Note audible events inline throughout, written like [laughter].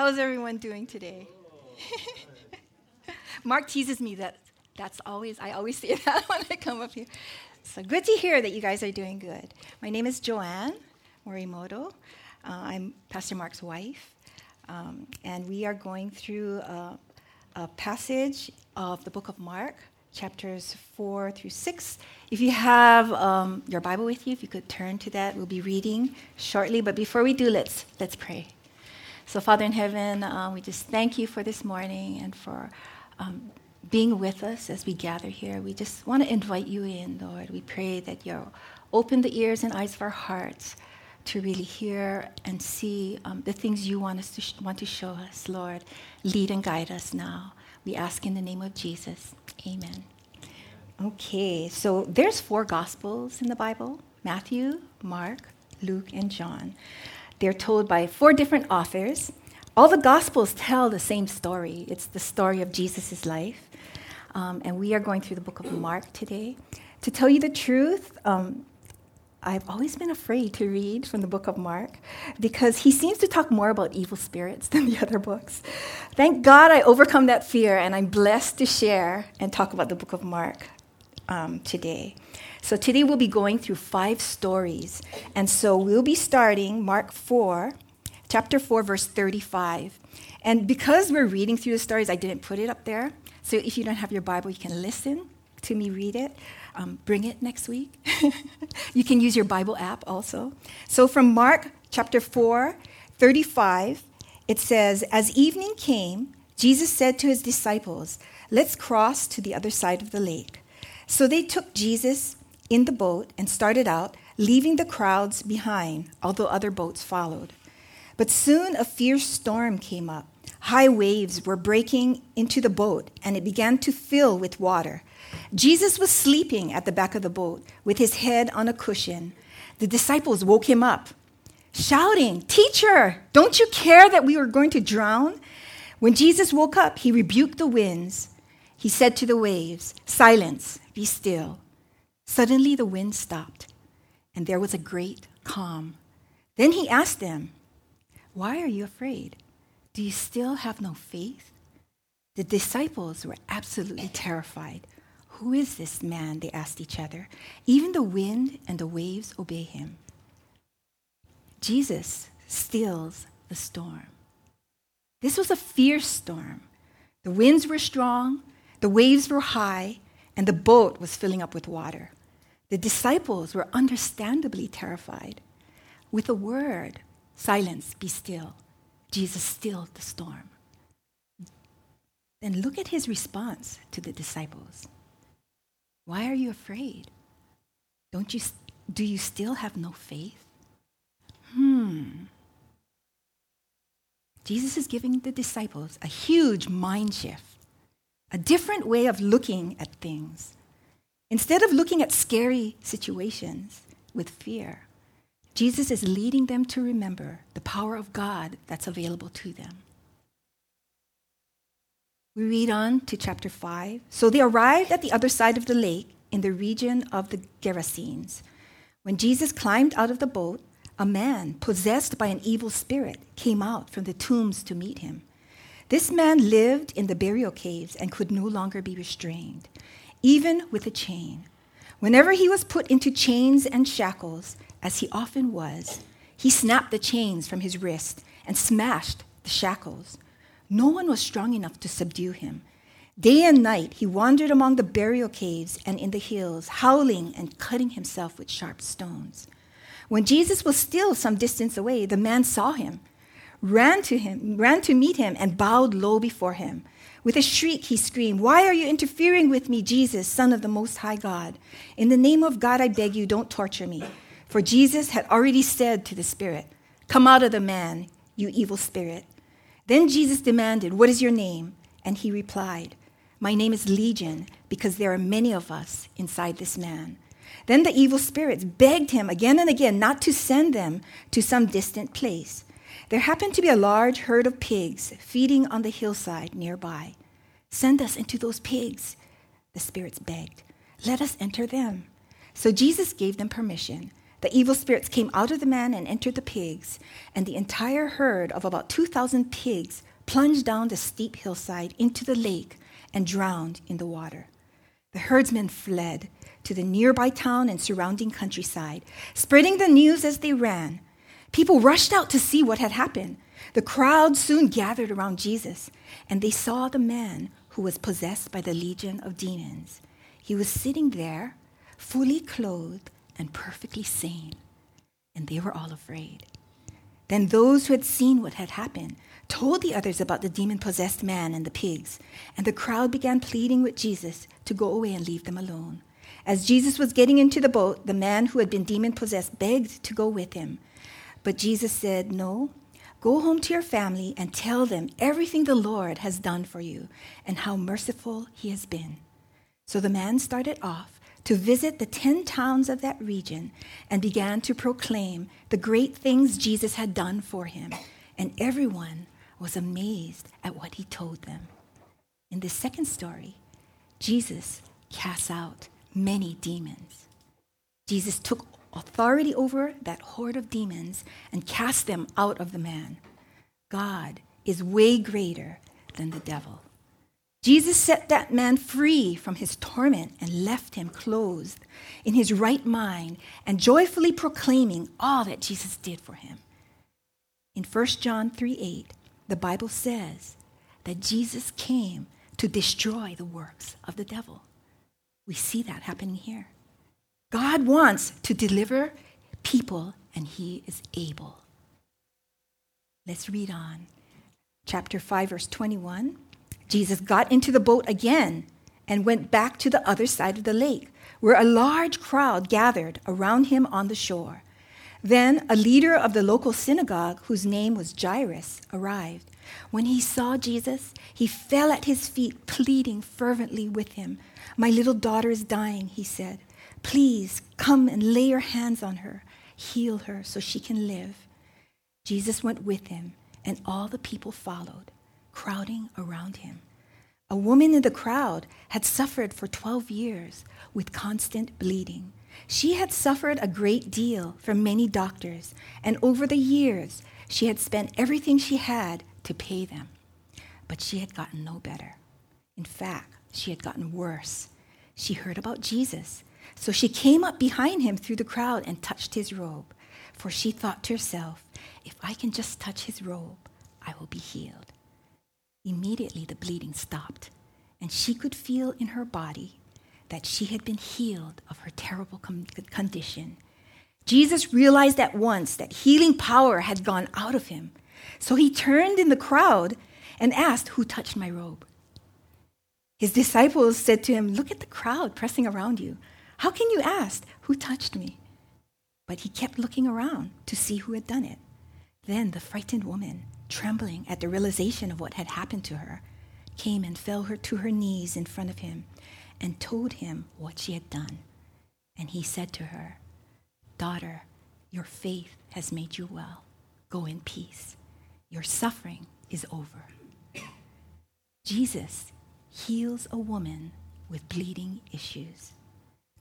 How's everyone doing today? [laughs] Mark teases me that that's always, I always say [laughs] that when I come up here. So good to hear that you guys are doing good. My name is JoAnn Morimoto. Uh, I'm Pastor Mark's wife. Um, and we are going through a, a passage of the book of Mark, chapters 4 through 6. If you have um, your Bible with you, if you could turn to that, we'll be reading shortly. But before we do, let's, let's pray. So, Father in heaven, uh, we just thank you for this morning and for um, being with us as we gather here. We just want to invite you in, Lord. We pray that you'll open the ears and eyes of our hearts to really hear and see um, the things you want us to sh- want to show us, Lord. Lead and guide us now. We ask in the name of Jesus. Amen. Okay, so there's four gospels in the Bible: Matthew, Mark, Luke, and John. They're told by four different authors. All the gospels tell the same story. It's the story of Jesus' life. Um, and we are going through the book of Mark today. To tell you the truth, um, I've always been afraid to read from the book of Mark because he seems to talk more about evil spirits [laughs] than the other books. Thank God I overcome that fear and I'm blessed to share and talk about the book of Mark um, today. So today we'll be going through five stories. And so we'll be starting Mark 4, chapter 4, verse 35. And because we're reading through the stories, I didn't put it up there. So if you don't have your Bible, you can listen to me read it. Um, bring it next week. [laughs] you can use your Bible app also. So from Mark chapter 4, 35, it says, As evening came, Jesus said to his disciples, Let's cross to the other side of the lake. So they took Jesus in the boat and started out, leaving the crowds behind, although other boats followed. But soon a fierce storm came up. High waves were breaking into the boat, and it began to fill with water. Jesus was sleeping at the back of the boat with his head on a cushion. The disciples woke him up, shouting, Teacher, don't you care that we are going to drown? When Jesus woke up, he rebuked the winds. He said to the waves, Silence, be still. Suddenly the wind stopped, and there was a great calm. Then he asked them, Why are you afraid? Do you still have no faith? The disciples were absolutely terrified. Who is this man? They asked each other. Even the wind and the waves obey him. Jesus stills the storm. This was a fierce storm. The winds were strong, the waves were high, and the boat was filling up with water. The disciples were understandably terrified. With a word, silence, be still, Jesus stilled the storm. Then look at his response to the disciples. Why are you afraid? Don't you do you still have no faith? Hmm. Jesus is giving the disciples a huge mind shift, a different way of looking at things. Instead of looking at scary situations with fear, Jesus is leading them to remember the power of God that's available to them. We read on to chapter 5. So they arrived at the other side of the lake in the region of the Gerasenes. When Jesus climbed out of the boat, a man possessed by an evil spirit came out from the tombs to meet him. This man lived in the burial caves and could no longer be restrained, even with a chain. Whenever he was put into chains and shackles, as he often was, he snapped the chains from his wrist and smashed the shackles. No one was strong enough to subdue him. Day and night he wandered among the burial caves and in the hills, howling and cutting himself with sharp stones. When Jesus was still some distance away, the man saw him, ran to him, ran to meet him, and bowed low before him. With a shriek, he screamed, Why are you interfering with me, Jesus, Son of the Most High God? In the name of God, I beg you, don't torture me. For Jesus had already said to the spirit, Come out of the man, you evil spirit. Then Jesus demanded, What is your name? And he replied, My name is Legion, because there are many of us inside this man. Then the evil spirits begged him again and again not to send them to some distant place. There happened to be a large herd of pigs feeding on the hillside nearby. Send us into those pigs, the spirits begged. Let us enter them. So Jesus gave them permission. the evil spirits came out of the man and entered the pigs, and the entire herd of about 2,000 pigs plunged down the steep hillside into the lake and drowned in the water. The herdsmen fled to the nearby town and surrounding countryside, spreading the news as they ran. People rushed out to see what had happened. The crowd soon gathered around Jesus, and they saw the man who was possessed by the legion of demons. He was sitting there, fully clothed and perfectly sane, and they were all afraid. Then those who had seen what had happened told the others about the demon possessed man and the pigs, and the crowd began pleading with Jesus to go away and leave them alone. As Jesus was getting into the boat, the man who had been demon possessed begged to go with him. But Jesus said, No, go home to your family and tell them everything the Lord has done for you and how merciful he has been. So the man started off to visit the 10 towns of that region and began to proclaim the great things Jesus had done for him. And everyone was amazed at what he told them. In the second story, Jesus casts out many demons. Jesus took authority over that horde of demons and cast them out of the man. God is way greater than the devil. Jesus set that man free from his torment and left him clothed in his right mind and joyfully proclaiming all that Jesus did for him. In 1 John 3 8, the Bible says that Jesus came to destroy the works of the devil. We see that happening here. God wants to deliver people, and He is able. Let's read on. Chapter 5, verse 21. Jesus got into the boat again and went back to the other side of the lake, where a large crowd gathered around him on the shore. Then a leader of the local synagogue, whose name was Jairus, arrived. When he saw Jesus, he fell at his feet, pleading fervently with him. My little daughter is dying, he said. Please come and lay your hands on her, heal her so she can live. Jesus went with him, and all the people followed, crowding around him. A woman in the crowd had suffered for 12 years with constant bleeding. She had suffered a great deal from many doctors, and over the years, she had spent everything she had to pay them. But she had gotten no better. In fact, she had gotten worse. She heard about Jesus, so she came up behind him through the crowd and touched his robe. For she thought to herself, if I can just touch his robe, I will be healed. Immediately the bleeding stopped, and she could feel in her body that she had been healed of her terrible condition. Jesus realized at once that healing power had gone out of him. So he turned in the crowd and asked, Who touched my robe? His disciples said to him, Look at the crowd pressing around you. How can you ask, Who touched me? But he kept looking around to see who had done it. Then the frightened woman, trembling at the realization of what had happened to her, came and fell her to her knees in front of him and told him what she had done. And he said to her, Daughter, your faith has made you well. Go in peace. Your suffering is over. Jesus heals a woman with bleeding issues.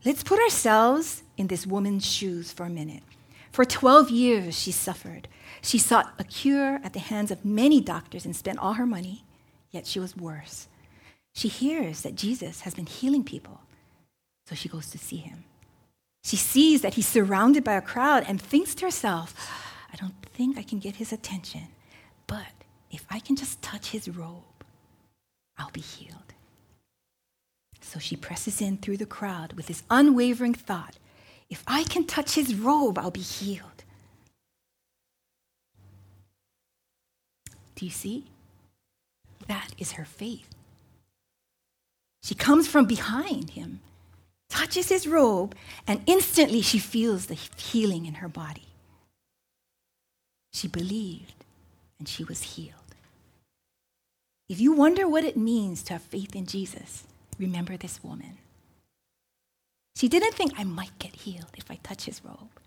Let's put ourselves in this woman's shoes for a minute. For 12 years, she suffered. She sought a cure at the hands of many doctors and spent all her money, yet she was worse. She hears that Jesus has been healing people, so she goes to see him. She sees that he's surrounded by a crowd and thinks to herself, I don't think I can get his attention, but if I can just touch his robe, I'll be healed. So she presses in through the crowd with this unwavering thought if I can touch his robe, I'll be healed. Do you see? That is her faith. She comes from behind him, touches his robe, and instantly she feels the healing in her body. She believed and she was healed. If you wonder what it means to have faith in Jesus, remember this woman. She didn't think I might get healed if I touch his robe.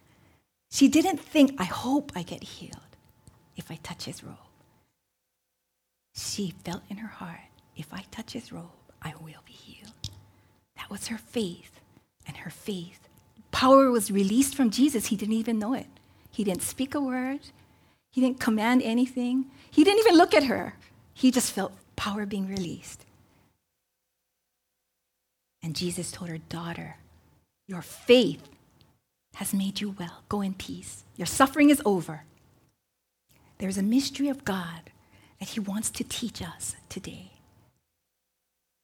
She didn't think I hope I get healed if I touch his robe. She felt in her heart if I touch his robe, I will be healed. That was her faith, and her faith Power was released from Jesus. He didn't even know it. He didn't speak a word, he didn't command anything, he didn't even look at her. He just felt power being released. And Jesus told her, Daughter, your faith has made you well. Go in peace. Your suffering is over. There's a mystery of God that He wants to teach us today.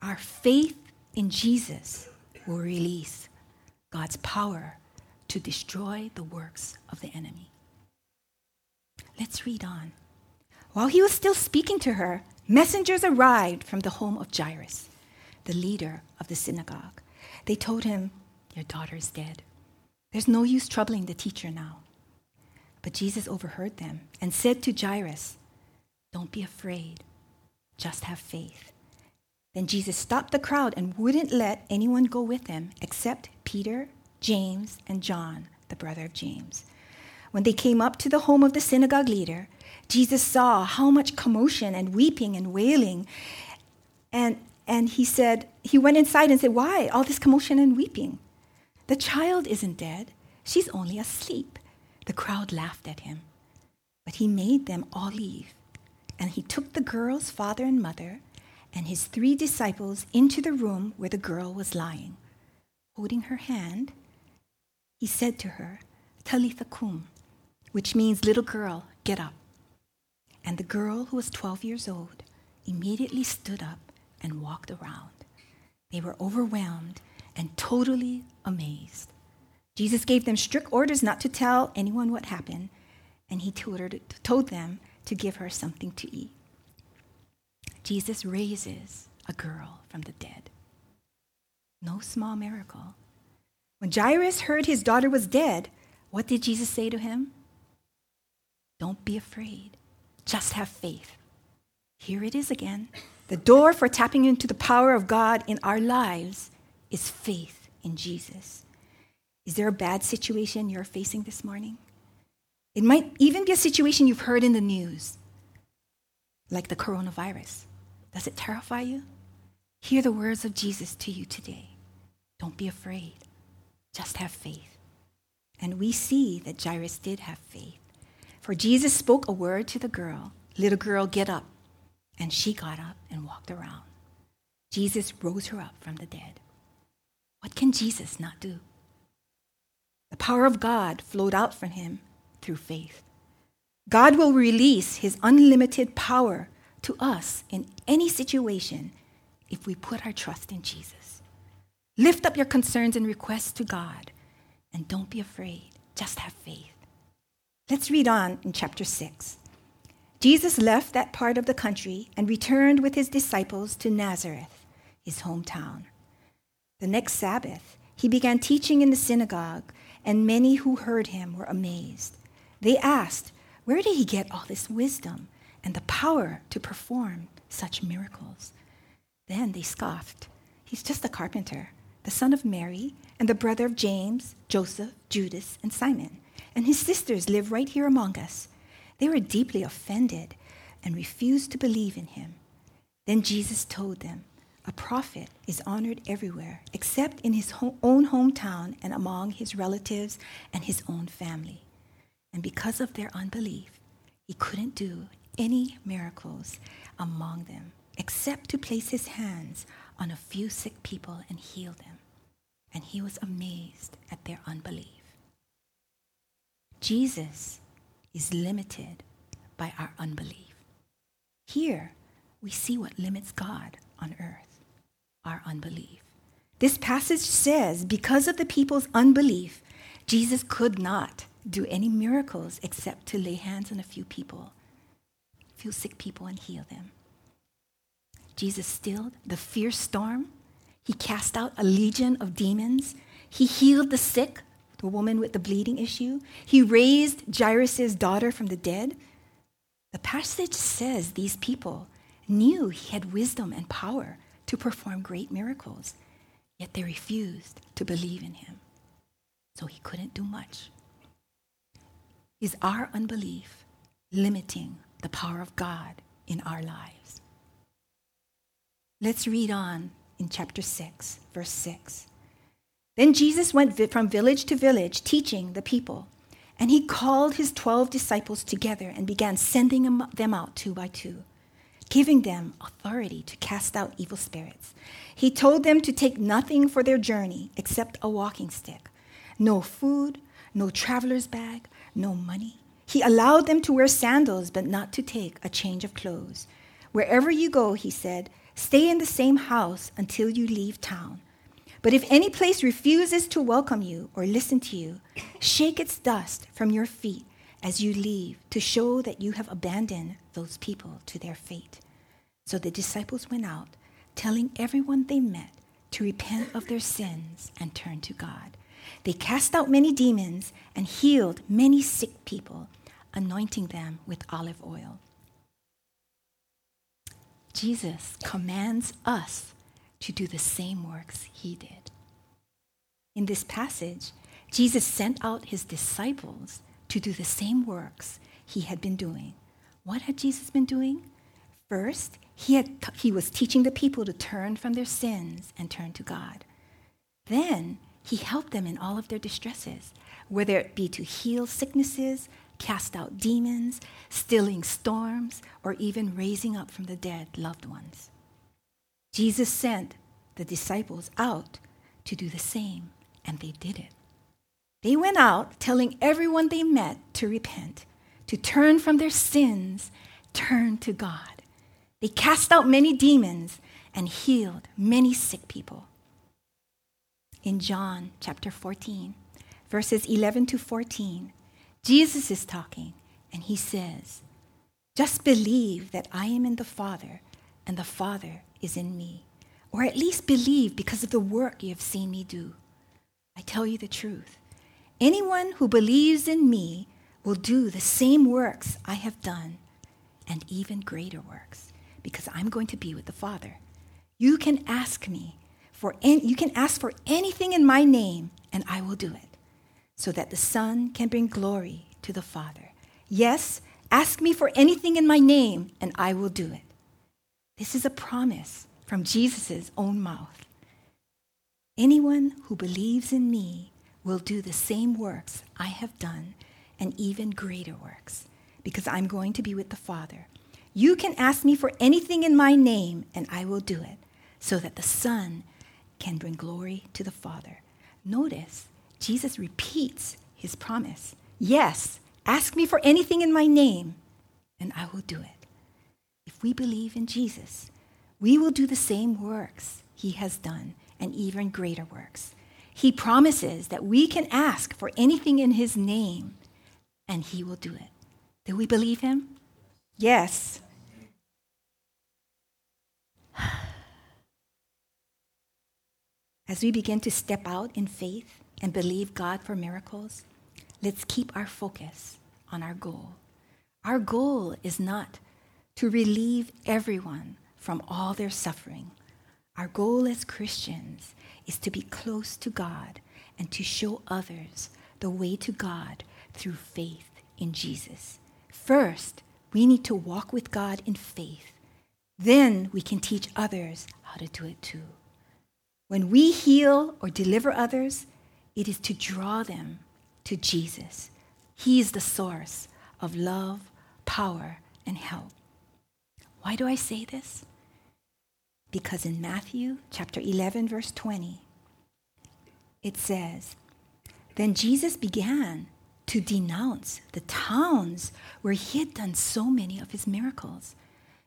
Our faith in Jesus will release God's power to destroy the works of the enemy. Let's read on. While he was still speaking to her, messengers arrived from the home of Jairus, the leader of the synagogue. They told him, Your daughter is dead. There's no use troubling the teacher now. But Jesus overheard them and said to Jairus, Don't be afraid, just have faith. Then Jesus stopped the crowd and wouldn't let anyone go with him except Peter, James, and John, the brother of James. When they came up to the home of the synagogue leader, Jesus saw how much commotion and weeping and wailing. And, and he said, he went inside and said, Why all this commotion and weeping? The child isn't dead, she's only asleep. The crowd laughed at him. But he made them all leave. And he took the girl's father and mother and his three disciples into the room where the girl was lying. Holding her hand, he said to her, Talitha kum, which means, little girl, get up. And the girl, who was 12 years old, immediately stood up and walked around. They were overwhelmed and totally amazed. Jesus gave them strict orders not to tell anyone what happened, and he told them to give her something to eat. Jesus raises a girl from the dead. No small miracle. When Jairus heard his daughter was dead, what did Jesus say to him? Don't be afraid. Just have faith. Here it is again. The door for tapping into the power of God in our lives is faith in Jesus. Is there a bad situation you're facing this morning? It might even be a situation you've heard in the news, like the coronavirus. Does it terrify you? Hear the words of Jesus to you today. Don't be afraid. Just have faith. And we see that Jairus did have faith. For Jesus spoke a word to the girl Little girl, get up. And she got up and walked around. Jesus rose her up from the dead. What can Jesus not do? The power of God flowed out from him through faith. God will release his unlimited power to us in any situation if we put our trust in Jesus. Lift up your concerns and requests to God and don't be afraid. Just have faith. Let's read on in chapter 6. Jesus left that part of the country and returned with his disciples to Nazareth, his hometown. The next Sabbath, he began teaching in the synagogue, and many who heard him were amazed. They asked, Where did he get all this wisdom and the power to perform such miracles? Then they scoffed. He's just a carpenter, the son of Mary, and the brother of James, Joseph, Judas, and Simon and his sisters live right here among us. They were deeply offended and refused to believe in him. Then Jesus told them, A prophet is honored everywhere except in his own hometown and among his relatives and his own family. And because of their unbelief, he couldn't do any miracles among them except to place his hands on a few sick people and heal them. And he was amazed at their unbelief. Jesus is limited by our unbelief. Here, we see what limits God on earth our unbelief. This passage says because of the people's unbelief, Jesus could not do any miracles except to lay hands on a few people, a few sick people, and heal them. Jesus stilled the fierce storm. He cast out a legion of demons. He healed the sick the woman with the bleeding issue. He raised Jairus' daughter from the dead. The passage says these people knew he had wisdom and power to perform great miracles, yet they refused to believe in him. So he couldn't do much. Is our unbelief limiting the power of God in our lives? Let's read on in chapter 6, verse 6. Then Jesus went from village to village teaching the people. And he called his twelve disciples together and began sending them out two by two, giving them authority to cast out evil spirits. He told them to take nothing for their journey except a walking stick no food, no traveler's bag, no money. He allowed them to wear sandals, but not to take a change of clothes. Wherever you go, he said, stay in the same house until you leave town. But if any place refuses to welcome you or listen to you, shake its dust from your feet as you leave to show that you have abandoned those people to their fate. So the disciples went out, telling everyone they met to repent of their sins and turn to God. They cast out many demons and healed many sick people, anointing them with olive oil. Jesus commands us to do the same works he did. In this passage, Jesus sent out his disciples to do the same works he had been doing. What had Jesus been doing? First, he, had t- he was teaching the people to turn from their sins and turn to God. Then, he helped them in all of their distresses, whether it be to heal sicknesses, cast out demons, stilling storms, or even raising up from the dead loved ones. Jesus sent the disciples out to do the same, and they did it. They went out telling everyone they met to repent, to turn from their sins, turn to God. They cast out many demons and healed many sick people. In John chapter 14, verses 11 to 14, Jesus is talking and he says, Just believe that I am in the Father and the Father is in me. Or at least believe because of the work you have seen me do. I tell you the truth. Anyone who believes in me will do the same works I have done and even greater works because I'm going to be with the Father. You can ask me for any, you can ask for anything in my name and I will do it so that the Son can bring glory to the Father. Yes, ask me for anything in my name and I will do it. This is a promise from Jesus' own mouth. Anyone who believes in me will do the same works I have done and even greater works because I'm going to be with the Father. You can ask me for anything in my name and I will do it so that the Son can bring glory to the Father. Notice, Jesus repeats his promise. Yes, ask me for anything in my name and I will do it. If we believe in Jesus, we will do the same works he has done and even greater works. He promises that we can ask for anything in his name and he will do it. Do we believe him? Yes. [sighs] As we begin to step out in faith and believe God for miracles, let's keep our focus on our goal. Our goal is not to relieve everyone from all their suffering. Our goal as Christians is to be close to God and to show others the way to God through faith in Jesus. First, we need to walk with God in faith. Then we can teach others how to do it too. When we heal or deliver others, it is to draw them to Jesus. He is the source of love, power, and help. Why do I say this? Because in Matthew chapter 11, verse 20, it says, Then Jesus began to denounce the towns where he had done so many of his miracles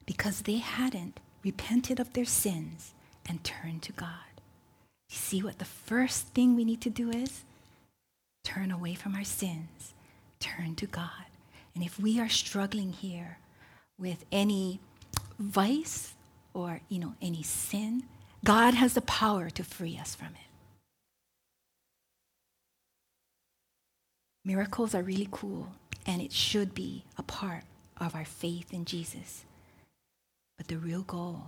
because they hadn't repented of their sins and turned to God. You see what the first thing we need to do is? Turn away from our sins, turn to God. And if we are struggling here with any vice or you know any sin god has the power to free us from it. Miracles are really cool and it should be a part of our faith in jesus. But the real goal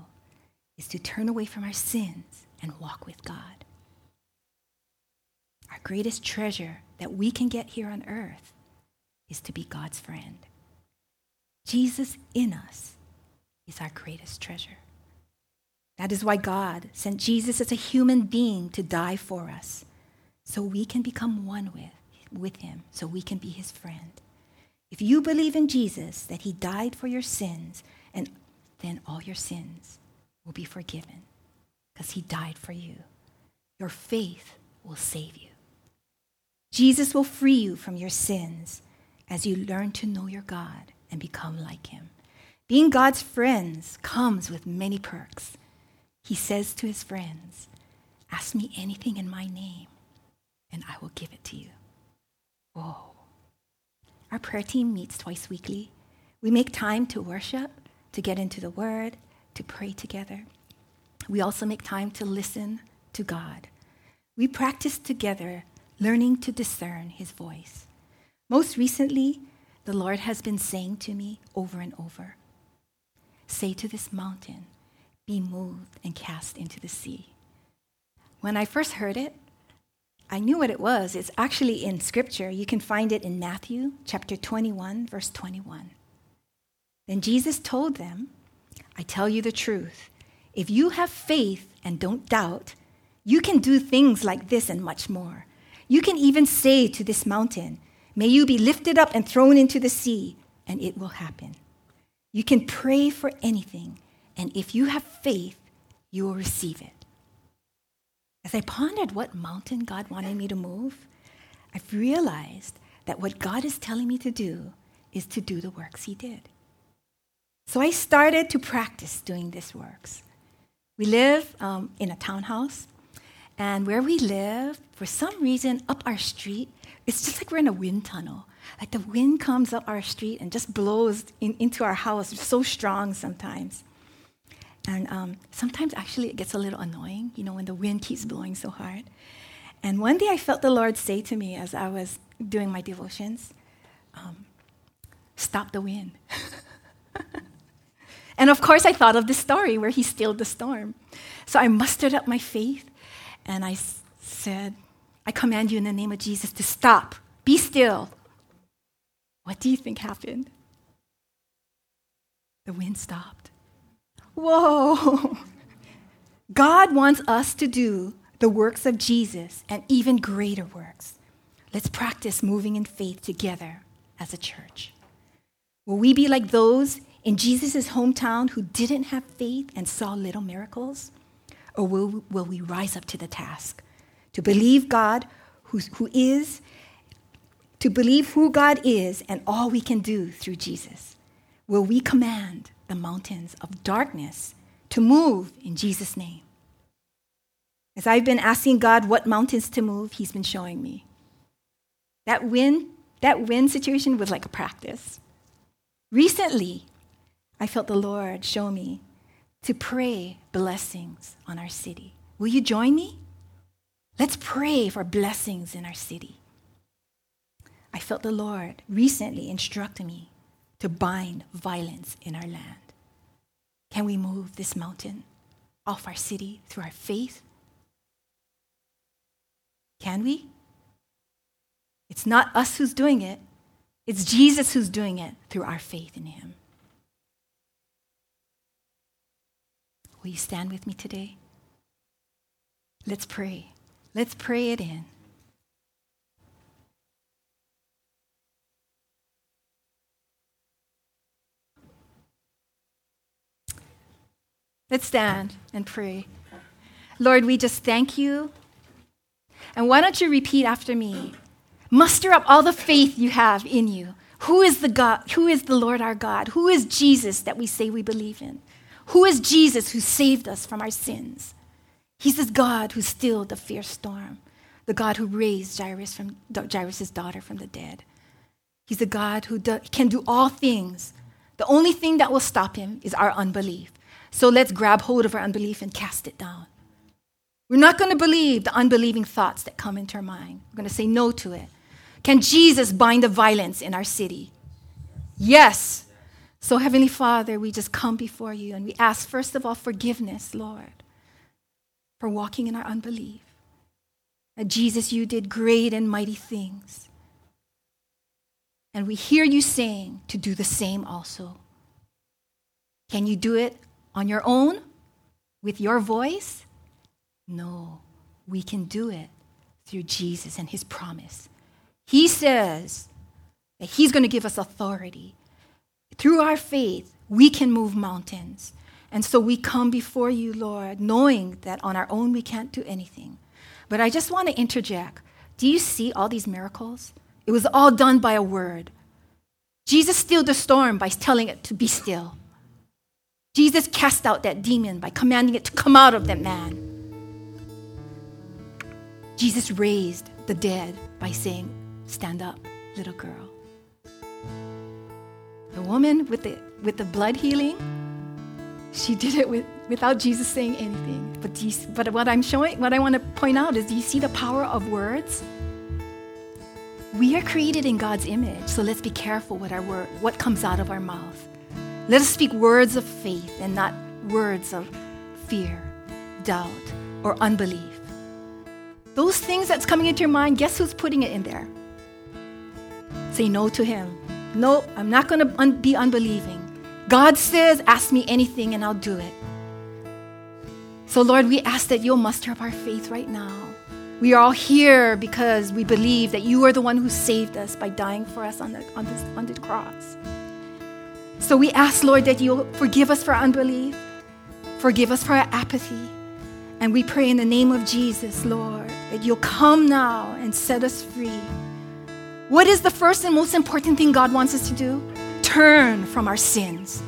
is to turn away from our sins and walk with god. Our greatest treasure that we can get here on earth is to be god's friend. Jesus in us is our greatest treasure. That is why God sent Jesus as a human being to die for us. so we can become one with, with him, so we can be his friend. If you believe in Jesus, that he died for your sins, and then all your sins will be forgiven because he died for you. Your faith will save you. Jesus will free you from your sins as you learn to know your God and become like him. Being God's friends comes with many perks. He says to his friends, Ask me anything in my name, and I will give it to you. Whoa. Our prayer team meets twice weekly. We make time to worship, to get into the Word, to pray together. We also make time to listen to God. We practice together, learning to discern His voice. Most recently, the Lord has been saying to me over and over Say to this mountain, be moved and cast into the sea. When I first heard it, I knew what it was. It's actually in scripture. You can find it in Matthew chapter 21, verse 21. Then Jesus told them, I tell you the truth. If you have faith and don't doubt, you can do things like this and much more. You can even say to this mountain, May you be lifted up and thrown into the sea, and it will happen. You can pray for anything, and if you have faith, you will receive it. As I pondered what mountain God wanted me to move, I've realized that what God is telling me to do is to do the works He did. So I started to practice doing these works. We live um, in a townhouse, and where we live, for some reason, up our street, it's just like we're in a wind tunnel. Like the wind comes up our street and just blows in, into our house. It's so strong sometimes. And um, sometimes actually it gets a little annoying, you know, when the wind keeps blowing so hard. And one day I felt the Lord say to me as I was doing my devotions, um, Stop the wind. [laughs] and of course, I thought of the story where he stilled the storm. So I mustered up my faith and I s- said, I command you in the name of Jesus to stop, be still. What do you think happened? The wind stopped. Whoa! [laughs] God wants us to do the works of Jesus and even greater works. Let's practice moving in faith together as a church. Will we be like those in Jesus' hometown who didn't have faith and saw little miracles? Or will, will we rise up to the task to believe God who, who is, to believe who God is and all we can do through Jesus? Will we command the mountains of darkness to move in Jesus' name? As I've been asking God what mountains to move, He's been showing me. That wind, that wind situation was like a practice. Recently, I felt the Lord show me to pray blessings on our city. Will you join me? Let's pray for blessings in our city. I felt the Lord recently instructing me to bind violence in our land. Can we move this mountain off our city through our faith? Can we? It's not us who's doing it, it's Jesus who's doing it through our faith in Him. Will you stand with me today? Let's pray. Let's pray it in. Let's stand and pray. Lord, we just thank you. And why don't you repeat after me? Muster up all the faith you have in you. Who is the God? Who is the Lord our God? Who is Jesus that we say we believe in? Who is Jesus who saved us from our sins? He's this God who stilled the fierce storm, the God who raised Jairus from, Jairus' daughter from the dead. He's a God who do, can do all things. The only thing that will stop him is our unbelief. So let's grab hold of our unbelief and cast it down. We're not going to believe the unbelieving thoughts that come into our mind. We're going to say no to it. Can Jesus bind the violence in our city? Yes. So, Heavenly Father, we just come before you and we ask, first of all, forgiveness, Lord, for walking in our unbelief. That Jesus, you did great and mighty things. And we hear you saying to do the same also. Can you do it on your own with your voice? No, we can do it through Jesus and his promise. He says that he's going to give us authority. Through our faith, we can move mountains. And so we come before you, Lord, knowing that on our own we can't do anything. But I just want to interject. Do you see all these miracles? It was all done by a word. Jesus stilled the storm by telling it to be still. Jesus cast out that demon by commanding it to come out of that man. Jesus raised the dead by saying, Stand up, little girl. The woman with the, with the blood healing, she did it with, without Jesus saying anything. But, you, but what I'm showing, what I want to point out is do you see the power of words? We are created in God's image, so let's be careful with our word, what comes out of our mouth. Let us speak words of faith and not words of fear, doubt, or unbelief. Those things that's coming into your mind, guess who's putting it in there? Say no to him. No, I'm not going to un- be unbelieving. God says, ask me anything and I'll do it. So, Lord, we ask that you'll muster up our faith right now. We are all here because we believe that you are the one who saved us by dying for us on the, on this, on the cross. So we ask, Lord, that you'll forgive us for our unbelief, forgive us for our apathy. And we pray in the name of Jesus, Lord, that you'll come now and set us free. What is the first and most important thing God wants us to do? Turn from our sins.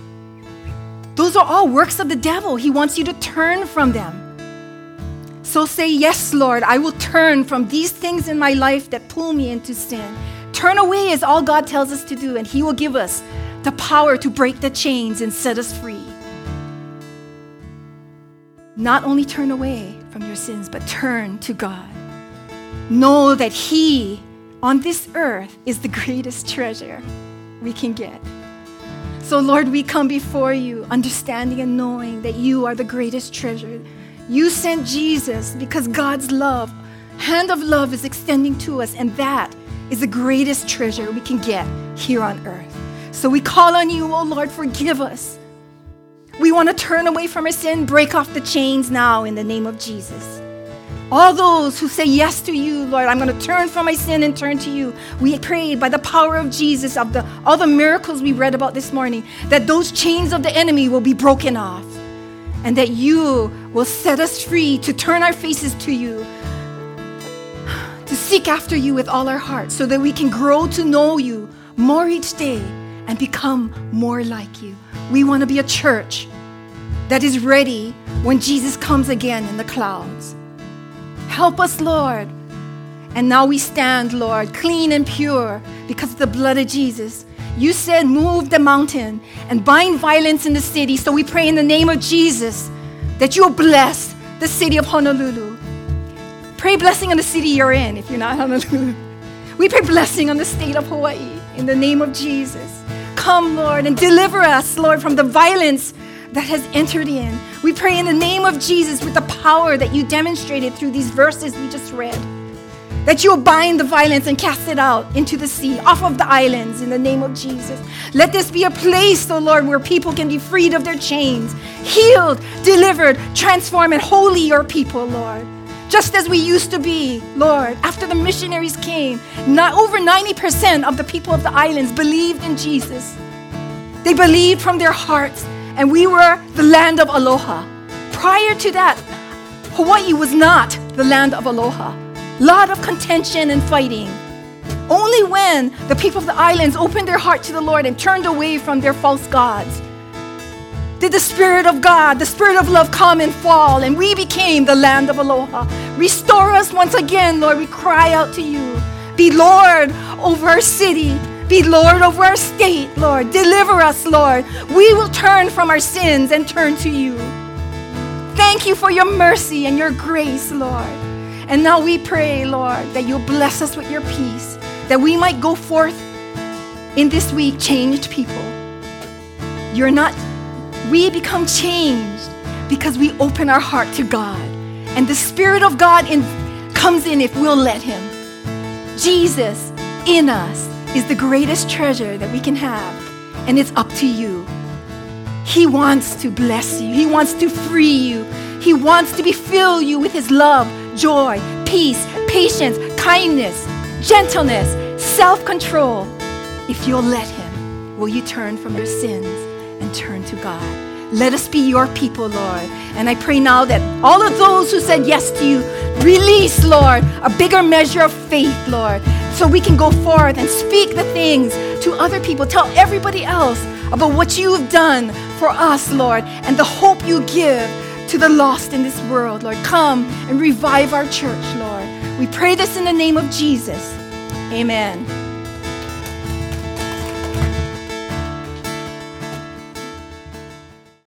Those are all works of the devil. He wants you to turn from them. So say, Yes, Lord, I will turn from these things in my life that pull me into sin. Turn away is all God tells us to do, and He will give us the power to break the chains and set us free. Not only turn away from your sins, but turn to God. Know that He on this earth is the [laughs] greatest treasure we can get. So, Lord, we come before you, understanding and knowing that you are the greatest treasure. You sent Jesus because God's love, hand of love, is extending to us, and that is the greatest treasure we can get here on earth. So we call on you, oh Lord, forgive us. We want to turn away from our sin, break off the chains now in the name of Jesus. All those who say yes to you, Lord, I'm going to turn from my sin and turn to you. We pray by the power of Jesus, of the, all the miracles we read about this morning, that those chains of the enemy will be broken off and that you will set us free to turn our faces to you, seek after you with all our hearts so that we can grow to know you more each day and become more like you. We want to be a church that is ready when Jesus comes again in the clouds. Help us, Lord. And now we stand, Lord, clean and pure because of the blood of Jesus. You said, move the mountain and bind violence in the city. So we pray in the name of Jesus that you'll bless the city of Honolulu. Pray blessing on the city you're in if you're not [laughs] Honolulu. We pray blessing on the state of Hawaii in the name of Jesus. Come, Lord, and deliver us, Lord, from the violence that has entered in. We pray in the name of Jesus with the power that you demonstrated through these verses we just read. That you'll bind the violence and cast it out into the sea, off of the islands, in the name of Jesus. Let this be a place, oh Lord, where people can be freed of their chains, healed, delivered, transformed, and holy your people, Lord just as we used to be, Lord. After the missionaries came, not over 90% of the people of the islands believed in Jesus. They believed from their hearts, and we were the land of aloha. Prior to that, Hawaii was not the land of aloha. Lot of contention and fighting. Only when the people of the islands opened their heart to the Lord and turned away from their false gods did the Spirit of God, the Spirit of love come and fall, and we became the land of aloha. Restore us once again, Lord. We cry out to you. Be Lord over our city. Be Lord over our state, Lord. Deliver us, Lord. We will turn from our sins and turn to you. Thank you for your mercy and your grace, Lord. And now we pray, Lord, that you'll bless us with your peace, that we might go forth in this week changed people. You're not we become changed because we open our heart to God. And the Spirit of God in, comes in if we'll let Him. Jesus in us is the greatest treasure that we can have, and it's up to you. He wants to bless you, He wants to free you, He wants to be fill you with His love, joy, peace, patience, kindness, gentleness, self control. If you'll let Him, will you turn from your sins turn to God? Let us be your people, Lord. And I pray now that all of those who said yes to you, release, Lord, a bigger measure of faith, Lord, so we can go forth and speak the things to other people. Tell everybody else about what you've done for us, Lord, and the hope you give to the lost in this world, Lord. Come and revive our church, Lord. We pray this in the name of Jesus. Amen.